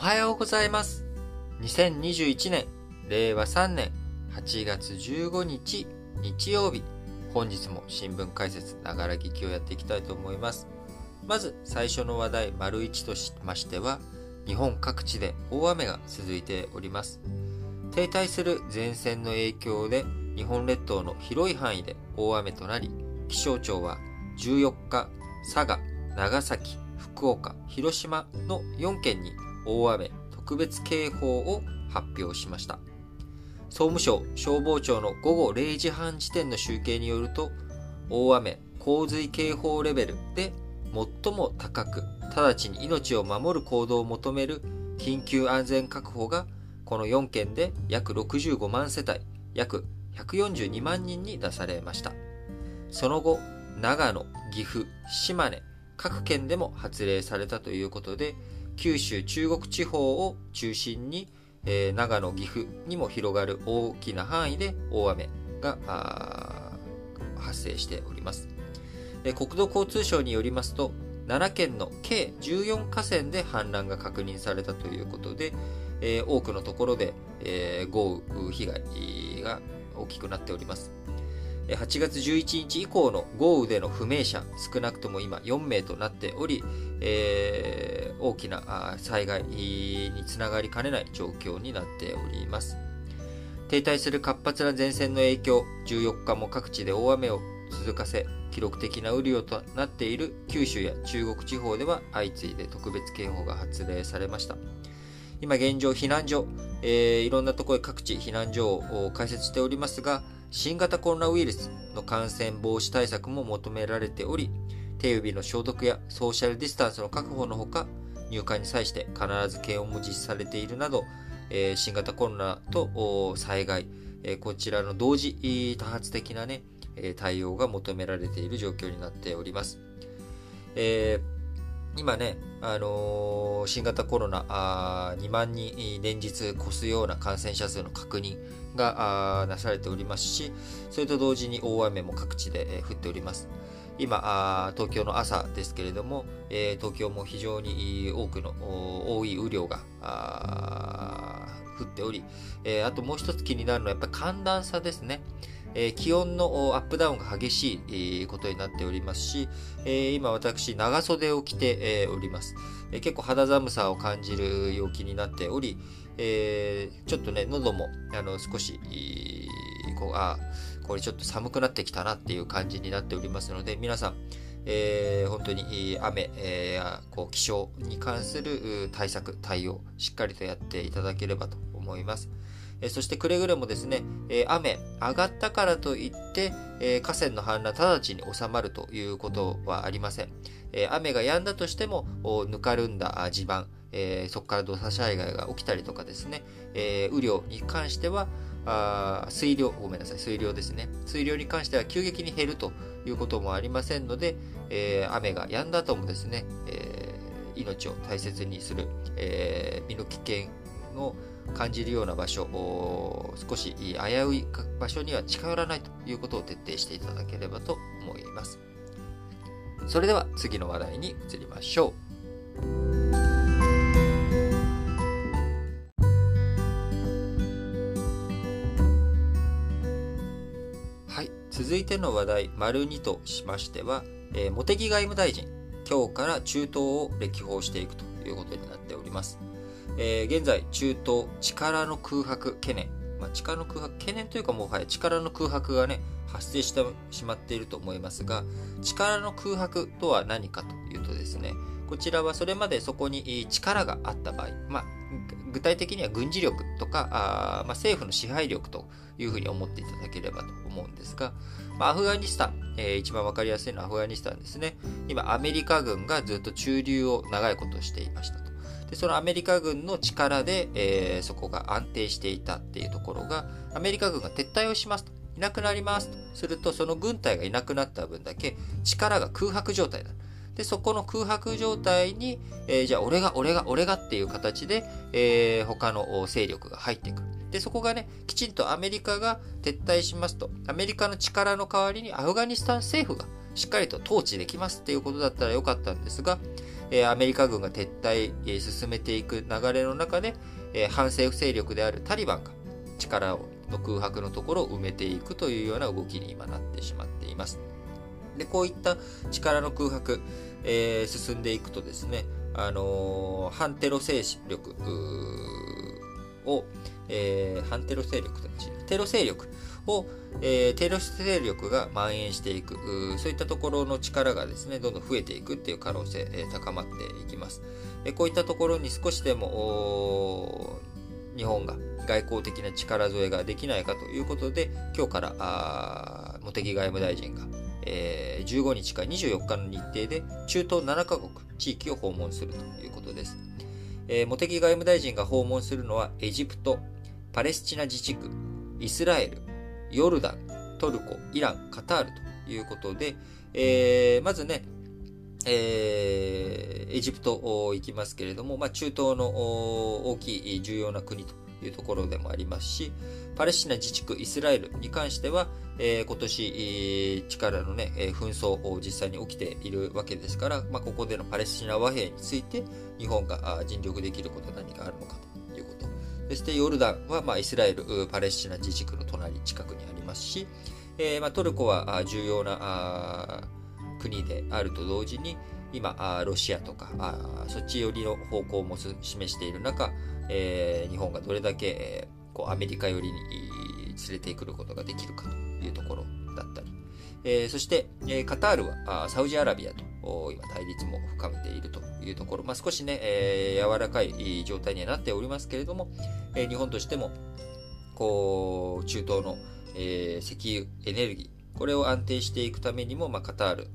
はようございます。2021年、令和3年8月15日日曜日、本日も新聞解説ながら聞きをやっていきたいと思います。まず最初の話題、丸1としましては、日本各地で大雨が続いております。停滞する前線の影響で日本列島の広い範囲で大雨となり、気象庁は14日、佐賀、長崎、福岡、広島の4県に大雨特別警報を発表しました。総務省消防庁の午後0時半時点の集計によると、大雨洪水警報レベルで最も高く、直ちに命を守る行動を求める緊急安全確保がこの4県で約65万世帯、約142万人に出されました。その後、長野、岐阜、島根、各県でも発令されたということで、九州、中国地方を中心に、えー、長野、岐阜にも広がる大きな範囲で大雨が発生しております。国土交通省によりますと、奈良県の計14河川で氾濫が確認されたということで、えー、多くのところで、えー、豪雨被害が大きくなっております。8月11日以降の豪雨での不明者、少なくとも今4名となっており、えー、大きな災害につながりかねない状況になっております。停滞する活発な前線の影響、14日も各地で大雨を続かせ、記録的な雨量となっている九州や中国地方では相次いで特別警報が発令されました。今現状避難所、えー、いろんなところへ各地避難所を開設しておりますが、新型コロナウイルスの感染防止対策も求められており、手指の消毒やソーシャルディスタンスの確保のほか、入館に際して必ず検温も実施されているなど、えー、新型コロナと災害、えー、こちらの同時多発的なね、対応が求められている状況になっております。えー今ね、あのー、新型コロナあ2万人連日越すような感染者数の確認がなされておりますし、それと同時に大雨も各地で、え、降っております。今、東京の朝ですけれども、え、東京も非常に多くの多い雨量が降っており、え、あともう一つ気になるのはやっぱり寒暖差ですね。え、気温のアップダウンが激しいことになっておりますし、え、今私長袖を着て、え、おります、え、結構肌寒さを感じる陽気になっており、え、ちょっとね、喉もあの少し、こうあこれちょっと寒くなってきたなっていう感じになっておりますので、皆さん、えー、本当に雨、えー、こう気象に関する対策、対応、しっかりとやっていただければと思います。えそしてくれぐれもですね、え雨上がったからといって、え河川の氾濫直ちに収まるということはありません。え雨が止んだとしても、ぬかるんだ地盤、えそこから土砂災害が起きたりとかですね、え雨量に関しては、あ水量、ごめんなさい、水量ですね。水量に関しては急激に減るということもありませんので、え、雨が止んだともですね、え、命を大切にする、え、身の危険を感じるような場所、少し危うい場所には近寄らないということを徹底していただければと思います。それでは次の話題に移りましょう。はい、続いての話題、丸2としましては、茂木外務大臣、今日から中東を歴訪していくということになっております。えー、現在、中東、力の空白懸念。まあ、力の空白、懸念というかもはや力の空白がね、発生してしまっていると思いますが、力の空白とは何かというとですね、こちらはそれまでそこに力があった場合、まあ、具体的には軍事力とか、あまあ、政府の支配力というふうに思っていただければと思うんですが、まあ、アフガニスタン、えー、一番わかりやすいのはアフガニスタンですね。今、アメリカ軍がずっと駐留を長いことしていました。でそのアメリカ軍の力で、えー、そこが安定していたっていうところが、アメリカ軍が撤退をしますと。いなくなりますとすると、その軍隊がいなくなった分だけ力が空白状態だ。で、そこの空白状態に、えー、じゃあ俺が、俺が、俺がっていう形で、えー、他の勢力が入ってくる。で、そこがね、きちんとアメリカが撤退しますと、アメリカの力の代わりにアフガニスタン政府がしっかりと統治できますっていうことだったらよかったんですが、えアメリカ軍が撤退、え進めていく流れの中で、え反政府勢力であるタリバンが力をの空白のところを埋めていくというような動きに今なってしまっています。で、こういった力の空白、えー、進んでいくとですね、あのー、反テロ勢力を、えー、反テロ勢力とテロ勢力を、えー、テロ勢力が蔓延していく、そういったところの力がですね、どんどん増えていくっていう可能性、えー、高まっていきます。えこういったところに少しでも、日本が外交的な力添えができないかということで、今日から茂木外務大臣が、えー、15日から24日の日程で中東7カ国地域を訪問するということです。えー、茂木外務大臣が訪問するのはエジプト、パレスチナ自治区、イスラエル、ヨルダン、トルコ、イラン、カタールということで、えー、まずね、えー、エジプト行きますけれども、まあ、中東の大きい重要な国というところでもありますし、パレスチナ自治区イスラエルに関しては、えー、今年、力のね、紛争を実際に起きているわけですから、まあ、ここでのパレスチナ和平について、日本が尽力できること何かあるのかということ。そして、ヨルダンは、まあ、イスラエル、パレスチナ自治区の隣近くにありますし、えーまあ、トルコは重要な国であると同時に、今、ロシアとか、そっち寄りの方向も示している中、えー、日本がどれだけ、こうアメリカ寄りに連れてくることができるかというところだったり、えー、そして、えー、カタールはサウジアラビアと今対立も深めているというところ、まあ、少しね、えー、柔らかい状態にはなっておりますけれども、え、日本としてもこう中東の、え、石油エネルギーこれを安定していくためにも、まあ、カタール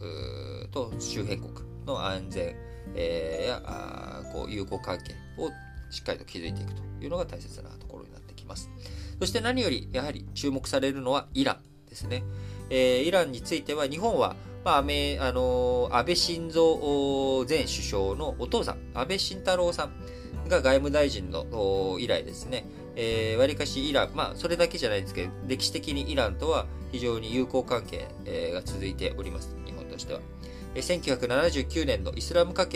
と周辺国の安全、えー、やこう友好関係をしっかりと築いていくというのが大切なところになってきます。そして何よりやはり注目されるのはイランですね。えー、イランについては日本は、まあ、あの安倍晋三前首相のお父さん、安倍晋太郎さんが外務大臣の以来ですね、えー、わりかしイラン、まあ、それだけじゃないんですけど、歴史的にイランとは非常に友好関係、えー、が続いております、日本としては。1979年のイスラム革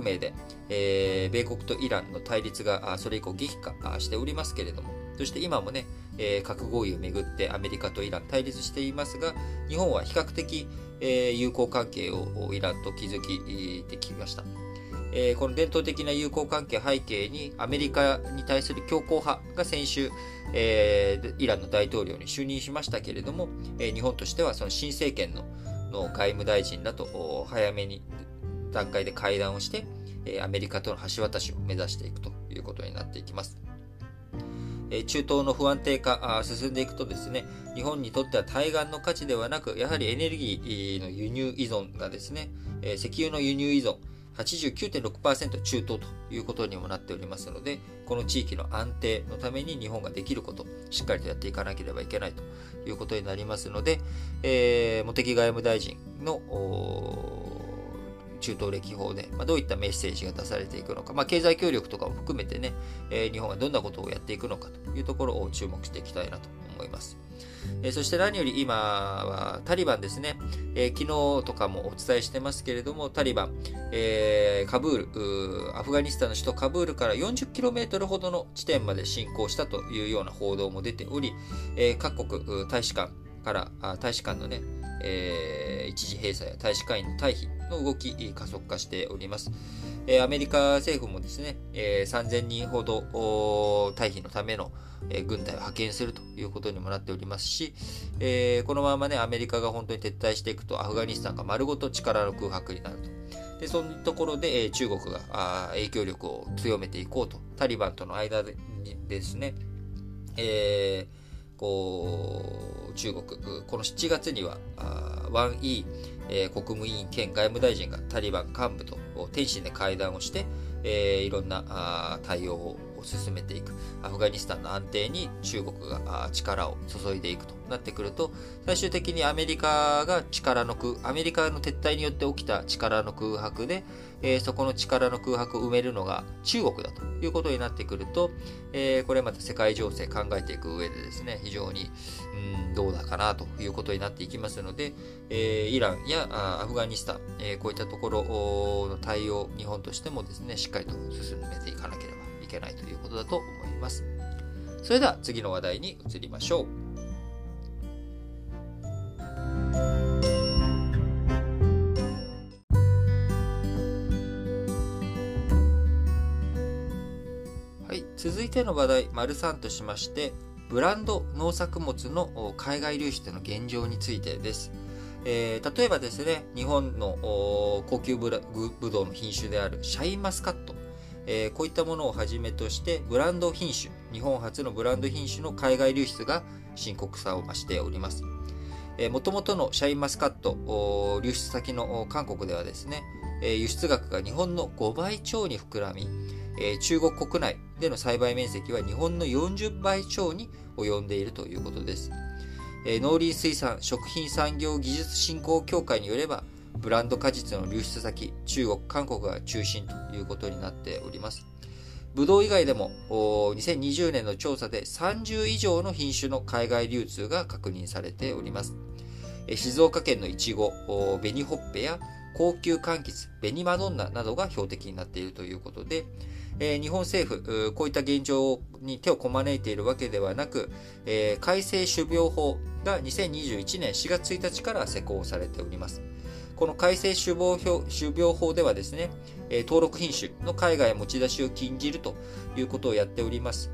命で、えー、米国とイランの対立がそれ以降激化しておりますけれども、そして今もね、えー、核合意をめぐってアメリカとイラン対立していますが、日本は比較的、えー、友好関係をイランと築きてきました。えー、この伝統的な友好関係背景にアメリカに対する強硬派が先週、えー、イランの大統領に就任しましたけれども、えー、日本としてはその新政権のの外務大臣らと早めに段階で会談をして、アメリカとの橋渡しを目指していくということになっていきます。中東の不安定化進んでいくとですね、日本にとっては対岸の価値ではなく、やはりエネルギーの輸入依存がですね、石油の輸入依存、89.6%中東ということにもなっておりますので、この地域の安定のために日本ができること、しっかりとやっていかなければいけないということになりますので、えー、茂木外務大臣の中東歴訪で、まあ、どういったメッセージが出されていくのか、まあ、経済協力とかも含めてね、えー、日本がどんなことをやっていくのかというところを注目していきたいなと思います。えそして何より今はタリバンですね、え昨日とかもお伝えしてますけれども、タリバン、えー、カブールアフガニスタンの首都カブールから40キロメートルほどの地点まで侵攻したというような報道も出ており、え、各国大使館から大使館のね、えー、一時閉鎖や大使館員の退避の動き加速化しております。えー、アメリカ政府もですね、えー、3000人ほど退避のためのえ軍隊を派遣するということにもなっておりますし、えー、このままね、アメリカが本当に撤退していくと、アフガニスタンが丸ごと力の空白になると。で、そのところで、え、中国があ影響力を強めていこうと、タリバンとの間でですね、えー、こう、中国、この7月には、1E、えー、国務委員兼外務大臣がタリバン幹部と天津で会談をして、えー、いろんな対応をを進めていく。アフガニスタンの安定に中国が力を注いでいくとなってくると、最終的にアメリカが力の空、アメリカの撤退によって起きた力の空白で、えー、そこの力の空白を埋めるのが中国だということになってくると、えー、これまた世界情勢考えていく上でですね、非常に、うん、どうだかなということになっていきますので、えー、イランやアフガニスタン、えこういったところの対応、日本としてもですね、しっかりと進めていかなければけないということだと思います。それでは次の話題に移りましょう。続いての話題、丸3としまして、ブランド農作物の海外流出の現状についてです。えー、例えばですね、日本の高級ブブドウの品種であるシャインマスカット、えー、こういったものをはじめとして、ブランド品種、日本初のブランド品種の海外流出が深刻さを増しております。もともとのシャインマスカット流出先の韓国ではですね、輸出額が日本の5倍超に膨らみ、中国国内での栽培面積は日本の40倍超に及んでいるということです。農林水産食品産業技術振興協会によれば、ブランド果実の流出先、中国、韓国が中心ということになっております。ブドウ以外でも、2020年の調査で30以上の品種の海外流通が確認されております。静岡県のイチゴ、紅ほっぺや高級柑橘、紅マドンナなどが標的になっているということで、え、日本政府、こういった現状に手をこまねいているわけではなく、え、改正種苗法が2021年4月1日から施行されております。この改正種苗種苗法ではですね、え、登録品種の海外持ち出しを禁じるということをやっております。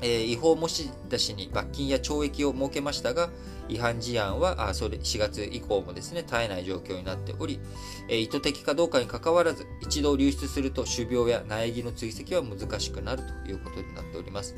え、違法持ち出しに罰金や懲役を設けましたが、違反事案はあそれ4月以降もですね、絶えない状況になっており、え、意図的かどうかにかかわらず、一度流出すると種苗や苗木の追跡は難しくなるということになっております。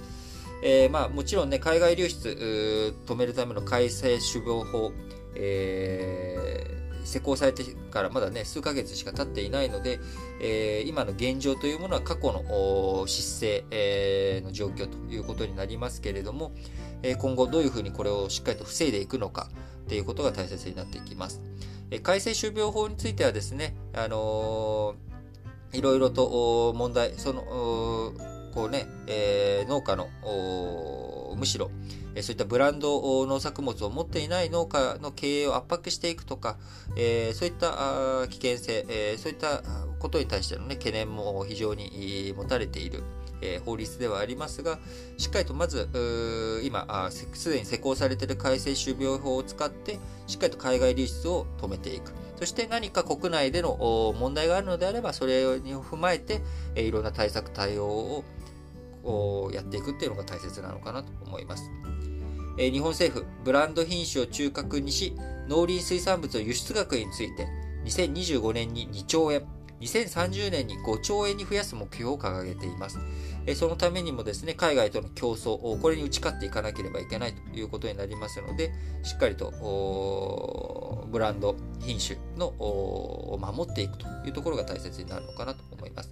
えー、まあ、もちろんね、海外流出止めるための改正種苗法、えー施行されてからまだね、数ヶ月しか経っていないので、えー、今の現状というものは過去の失勢、えー、の状況ということになりますけれども、えー、今後どういうふうにこれをしっかりと防いでいくのかということが大切になっていきます。えー、改正種苗法についてはですね、あのー、いろいろと問題、その、こうね、えー、農家の、むしろ、そういったブランド農作物を持っていない農家の経営を圧迫していくとか、え、そういった危険性、え、そういったことに対しての、ね、懸念も非常に持たれている。え、法律ではありますが、しっかりとまず、今、すでに施行されている改正種苗法を使って、しっかりと海外流出を止めていく。そして何か国内での問題があるのであれば、それを踏まえて、いろんな対策、対応をやっていくっていうのが大切なのかなと思います。え日本政府、ブランド品種を中核にし、農林水産物の輸出額について、2025年に2兆円、2030年に5兆円に増やす目標を掲げています。えそのためにもですね、海外との競争を、これに打ち勝っていかなければいけないということになりますので、しっかりとブランド品種のを守っていくというところが大切になるのかなと思います。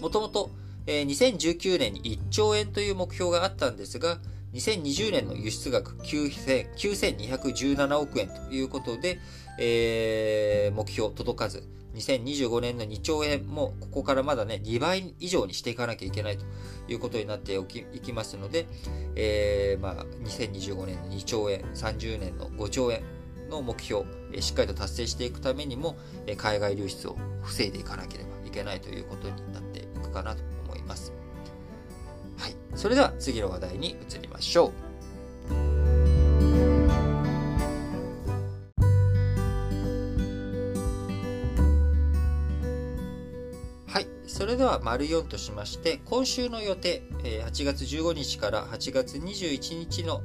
もともと、え2019年に1兆円という目標があったんですが、2020年の輸出額9217億円ということで、えー、目標届かず、2025年の2兆円もここからまだね、2倍以上にしていかなきゃいけないということになっていきますので、えー、まあ、2025年の2兆円、30年の5兆円の目標、しっかりと達成していくためにも、海外流出を防いでいかなければいけないということになっていくかなとます。はい。それでは次の話題に移りましょう。はい。それでは、丸4としまして、今週の予定、8月15日から8月21日の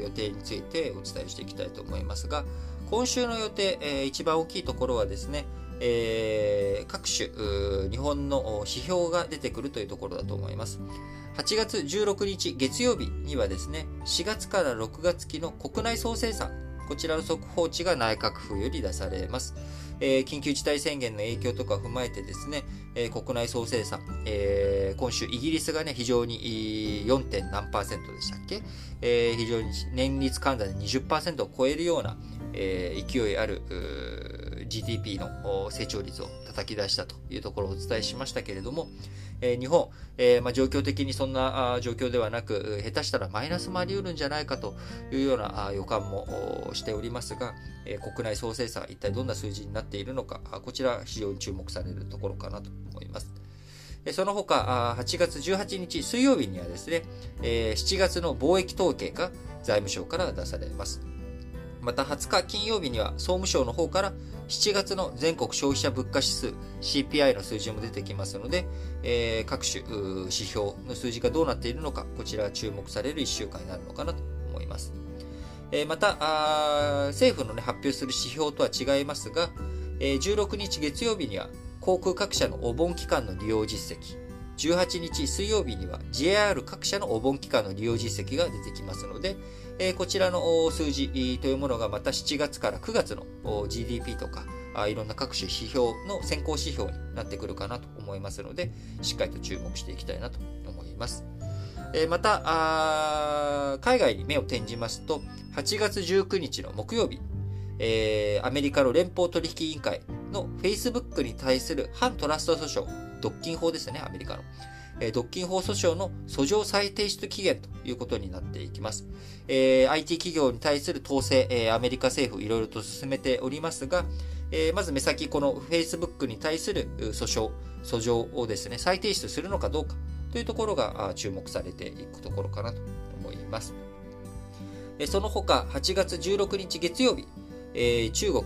予定についてお伝えしていきたいと思いますが、今週の予定、一番大きいところはですね、えー、各種、日本の指標が出てくるというところだと思います。8月16日月曜日にはですね、4月から6月期の国内総生産、こちらの速報値が内閣府より出されます。えー、緊急事態宣言の影響とか踏まえてですね、えー、国内総生産、えー、今週イギリスがね、非常に 4. 何パーセントでしたっけ、えー、非常に年率換算で20%を超えるような、えー、勢いある GDP の成長率を叩き出したというところをお伝えしましたけれども、え、日本、え、ま、状況的にそんな状況ではなく、下手したらマイナスもあり得るんじゃないかというような予感もしておりますが、え、国内総生産、一体どんな数字になっているのか、こちら非常に注目されるところかなと思います。その他、8月18日水曜日にはですね、7月の貿易統計が財務省から出されます。また20日金曜日には総務省の方から7月の全国消費者物価指数 CPI の数字も出てきますので、えー、各種指標の数字がどうなっているのか、こちら注目される1週間になるのかなと思います。えー、また政府の、ね、発表する指標とは違いますが、えー、16日月曜日には航空各社のお盆期間の利用実績、18日水曜日には JR 各社のお盆期間の利用実績が出てきますので、えこちらの数字というものがまた7月から9月の GDP とか、いろんな各種指標の先行指標になってくるかなと思いますので、しっかりと注目していきたいなと思います。また、海外に目を転じますと、8月19日の木曜日、アメリカの連邦取引委員会の Facebook に対する反トラスト訴訟、独禁法ですね、アメリカの。え独禁法訴訟の訴状再提出期限ということになっていきます。えー、IT 企業に対する統制、えー、アメリカ政府いろいろと進めておりますが、えー、まず目先この Facebook に対する訴訟、訴状をですね、再提出するのかどうかというところが注目されていくところかなと思います。その他、8月16日月曜日、えー、中国、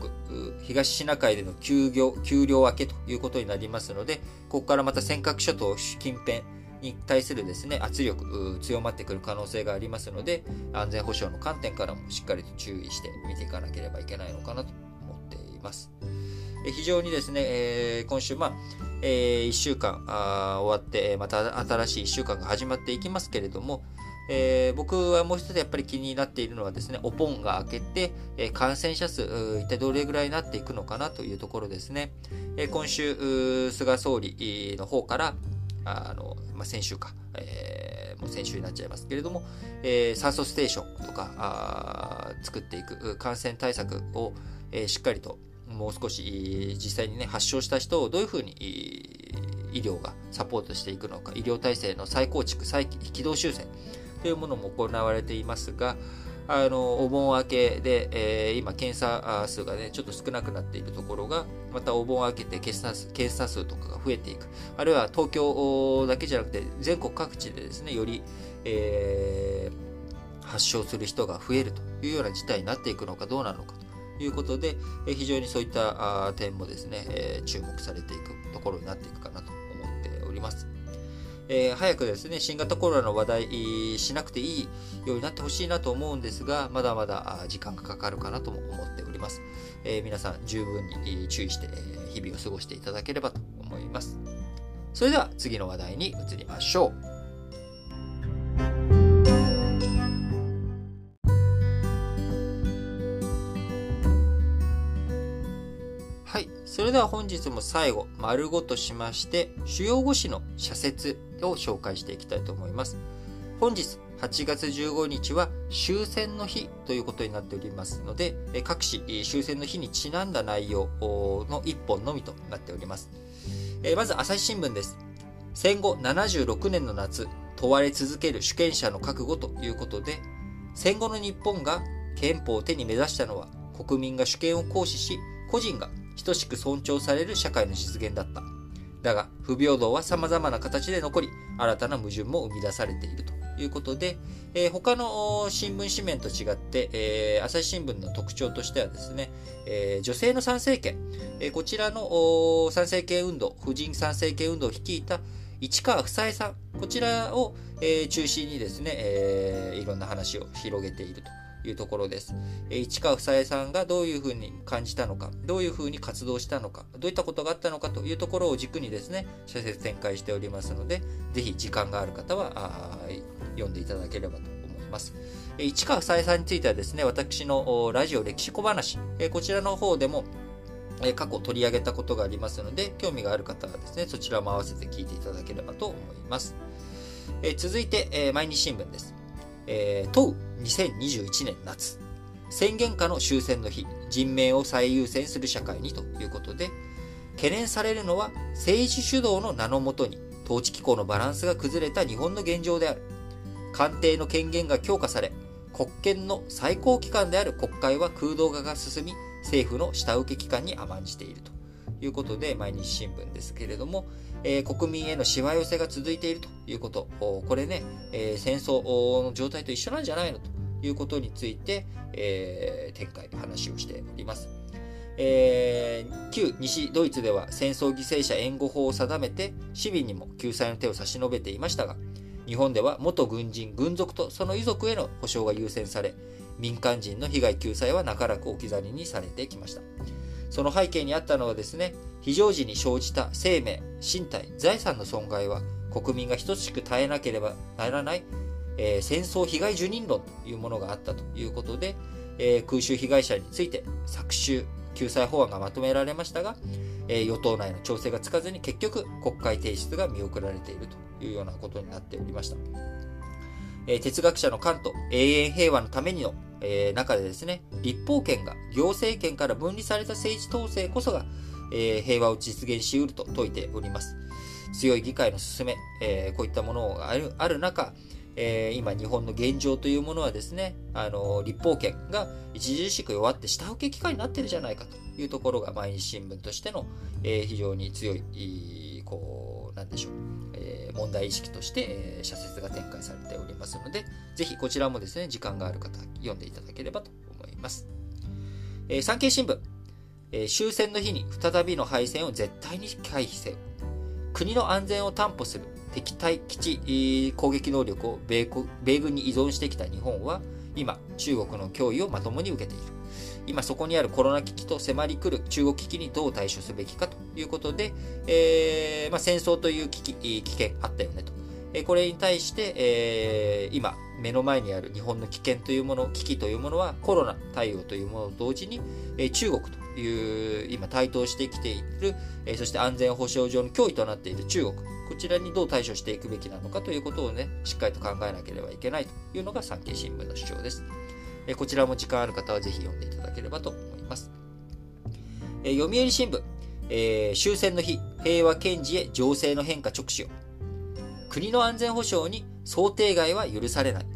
東シナ海での休業、休漁明けということになりますので、ここからまた尖閣諸島近辺に対するですね、圧力、強まってくる可能性がありますので、安全保障の観点からもしっかりと注意して見ていかなければいけないのかなと思っています。え非常にですね、えー、今週、まあ、えー、1週間あ終わって、また新しい1週間が始まっていきますけれども、えー、僕はもう一つやっぱり気になっているのはですね、お盆が明けて、えー、感染者数、一体どれぐらいになっていくのかなというところですね。えー、今週、菅総理の方から、あの、まあ、先週か、えー、もう先週になっちゃいますけれども、えー、酸素ステーションとか作っていく感染対策を、えー、しっかりともう少し実際にね発症した人をどういうふうに医療がサポートしていくのか医療体制の再構築再軌道修正というものも行われていますが、あの、お盆明けで、えー、今、検査数がね、ちょっと少なくなっているところが、またお盆明けて検査数検査数とかが増えていく。あるいは東京だけじゃなくて、全国各地でですね、より、えー、発症する人が増えるというような事態になっていくのかどうなのかということで、え非常にそういった点もですね、え注目されていくところになっていくかなと思っております。えー、早くですね、新型コロナの話題しなくていいようになってほしいなと思うんですが、まだまだ時間がかかるかなとも思っております。えー、皆さん十分に注意して日々を過ごしていただければと思います。それでは次の話題に移りましょう。それでは本日も最後、丸ごとしまして、主要語詞の社説を紹介していきたいと思います。本日8月15日は終戦の日ということになっておりますので、各紙終戦の日にちなんだ内容の一本のみとなっております。まず朝日新聞です。戦後76年の夏、問われ続ける主権者の覚悟ということで、戦後の日本が憲法を手に目指したのは国民が主権を行使し、個人が等しく尊重される社会の実現だった。だが、不平等は様々な形で残り、新たな矛盾も生み出されているということで、えー、他の新聞紙面と違って、えー、朝日新聞の特徴としてはですね、えー、女性の参政権、えこちらの参政権運動、婦人参政権運動を率いた市川房枝さん、こちらを、え中心にですね、えいろんな話を広げていると。いうところです。え市川房枝さんがどういうふうに感じたのか、どういうふうに活動したのか、どういったことがあったのかというところを軸にですね、社説展開しておりますので、ぜひ時間がある方は読んでいただければと思います。え市川房枝さんについてはですね、私のラジオ歴史小話、えこちらの方でも過去取り上げたことがありますので、興味がある方はですね、そちらも合わせて聞いていただければと思います。え続いて、え毎日新聞です。えー、問う2021年夏。宣言下の終戦の日、人命を最優先する社会にということで、懸念されるのは政治主導の名のもとに統治機構のバランスが崩れた日本の現状である。官邸の権限が強化され、国権の最高機関である国会は空洞化が進み、政府の下請け機関に甘んじているということで、毎日新聞ですけれども、えー、国民へのしわ寄せが続いているということ、これね、えー、戦争の状態と一緒なんじゃないのということについて、えー、展開、話をしております。えー、旧西ドイツでは戦争犠牲者援護法を定めて市民にも救済の手を差し伸べていましたが、日本では元軍人、軍属とその遺族への保障が優先され、民間人の被害救済は長らく置き去りにされてきました。その背景にあったのはですね、非常時に生じた生命、身体、財産の損害は国民が等しく耐えなければならない、えー、戦争被害受任論というものがあったということで、えー、空襲被害者について昨週救済法案がまとめられましたが、えー、与党内の調整がつかずに結局国会提出が見送られているというようなことになっておりました。え、哲学者のカント、永遠平和のためにの、えー、中でですね、立法権が行政権から分離された政治統制こそが、えー、平和を実現し得ると説いております。強い議会の進め、えー、こういったものがあるある中、えー、今日本の現状というものはですね、あの、立法権が著しく弱って下請け機関になってるじゃないかというところが毎日新聞としての、えー、非常に強い、こう、なんでしょう、え、問題意識として、え、社説が展開されておりますので、ぜひこちらもですね、時間がある方、読んでいただければと思います。えー、産経新聞、えー、終戦の日に再びの敗戦を絶対に回避せよ。国の安全を担保する敵対基地攻撃能力を米米軍に依存してきた日本は、今、中国の脅威をまともに受けている。今そこにあるコロナ危機と迫り来る中国危機にどう対処すべきかということで、えー、まあ、戦争という危機、危険あったよねと。えこれに対して、えー、今、目の前にある日本の危険というもの、危機というものはコロナ対応というものと同時に、え中国という今台頭してきている、えそして安全保障上の脅威となっている中国、こちらにどう対処していくべきなのかということをね、しっかりと考えなければいけないというのが産経新聞の主張です。えこちらも時間ある方はぜひ読んでいただければと思います。え読売新聞、えー、終戦の日、平和堅持へ情勢の変化直視を。国の安全保障に想定外は許されない。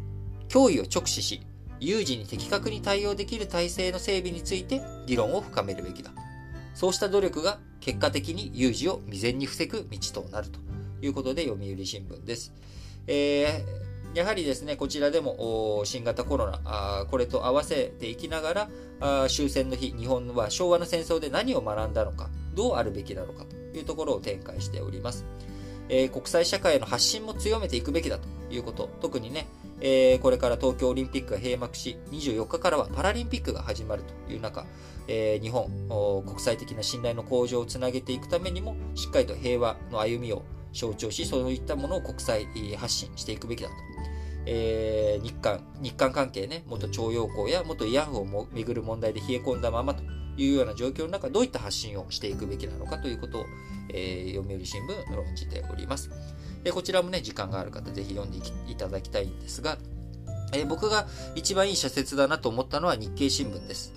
脅威を直視し、有事に的確に対応できる体制の整備について議論を深めるべきだ。そうした努力が結果的に有事を未然に防ぐ道となるということで読売新聞です。えー、やはりですね、こちらでも新型コロナ、これと合わせていきながら終戦の日、日本は昭和の戦争で何を学んだのか、どうあるべきなのかというところを展開しております。えー、国際社会への発信も強めていくべきだということ、特にね、えー、これから東京オリンピックが閉幕し、24日からはパラリンピックが始まるという中、えー、日本、国際的な信頼の向上をつなげていくためにも、しっかりと平和の歩みを象徴し、そういったものを国際発信していくべきだと。えー、日韓、日韓関係ね、元徴用工や元慰安婦をめぐる問題で冷え込んだままというような状況の中、どういった発信をしていくべきなのかということを、えー、読売新聞論じております。でこちらもね、時間がある方、ぜひ読んでいただきたいんですが、え、僕が一番いい社説だなと思ったのは日経新聞です。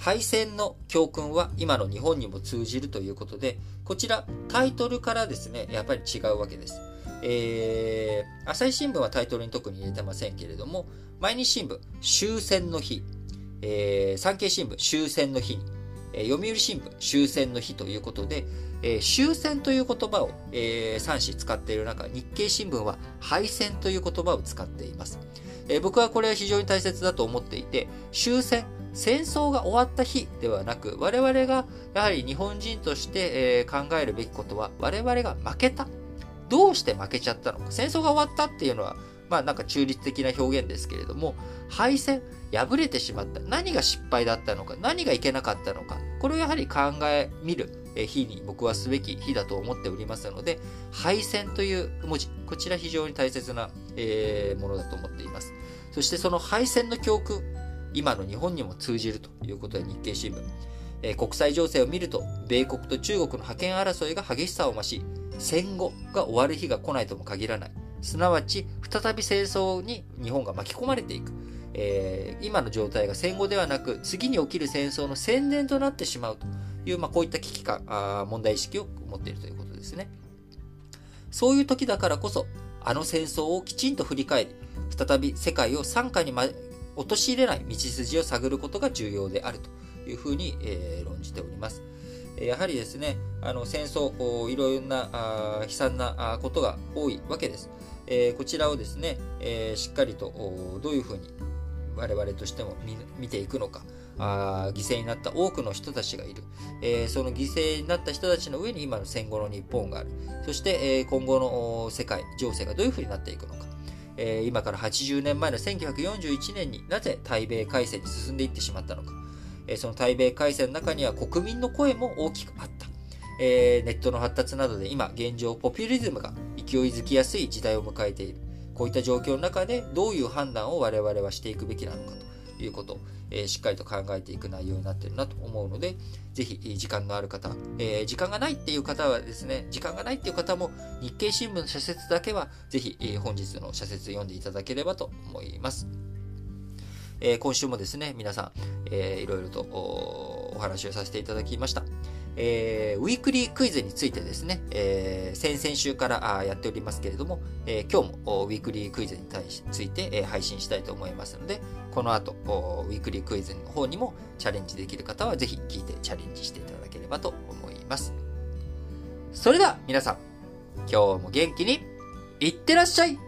敗戦の教訓は今の日本にも通じるということで、こちらタイトルからですね、やっぱり違うわけです。えー、朝日新聞はタイトルに特に入れてませんけれども、毎日新聞、終戦の日、えー、産経新聞、終戦の日に、えー、読売新聞、終戦の日ということで、えー、終戦という言葉を、えー、3紙使っている中、日経新聞は敗戦という言葉を使っています。え、僕はこれは非常に大切だと思っていて、終戦、戦争が終わった日ではなく、我々がやはり日本人として、え、考えるべきことは、我々が負けた。どうして負けちゃったのか。戦争が終わったっていうのは、まあなんか中立的な表現ですけれども、敗戦、敗れてしまった。何が失敗だったのか、何がいけなかったのか。これをやはり考えみる日に僕はすべき日だと思っておりますので、敗戦という文字、こちら非常に大切な、え、ものだと思っています。そしてその敗戦の教訓、今の日本にも通じるということで日経新聞。えー、国際情勢を見ると、米国と中国の覇権争いが激しさを増し、戦後が終わる日が来ないとも限らない。すなわち、再び戦争に日本が巻き込まれていく。えー、今の状態が戦後ではなく、次に起きる戦争の宣伝となってしまうという、まあ、こういった危機感、あ問題意識を持っているということですね。そういう時だからこそ、あの戦争をきちんと振り返り、再び世界を傘下に、ま、陥れない道筋を探ることが重要であるというふうに、えー、論じております。やはりですね、あの戦争、いろいろなあ悲惨なことが多いわけです。えー、こちらをですね、えー、しっかりとどういうふうに我々としても見ていくのか、あ犠牲になった多くの人たちがいる、えー、その犠牲になった人たちの上に今の戦後の日本がある。そして、えー、今後の世界、情勢がどういうふうになっていくのか。えー、今から80年前の1941年になぜ対米開戦に進んでいってしまったのか。えその対米開戦の中には国民の声も大きくあった。えネットの発達などで今現状ポピュリズムが勢いづきやすい時代を迎えている。こういった状況の中でどういう判断を我々はしていくべきなのかということを、えしっかりと考えていく内容になってるなと思うので、ぜひ時間のある方、えー、時間がないっていう方はですね、時間がないっていう方も日経新聞の社説だけはぜひ、本日の社説読んでいただければと思います。え、今週もですね、皆さん、えー、いろいろとお話をさせていただきました。えー、ウィークリークイズについてですね、えー、先々週からやっておりますけれども、えー、今日もウィークリークイズに対しついて、え、配信したいと思いますので、この後、ウィークリークイズの方にもチャレンジできる方はぜひ聞いてチャレンジしていただければと思います。それでは皆さん、今日も元気にいってらっしゃい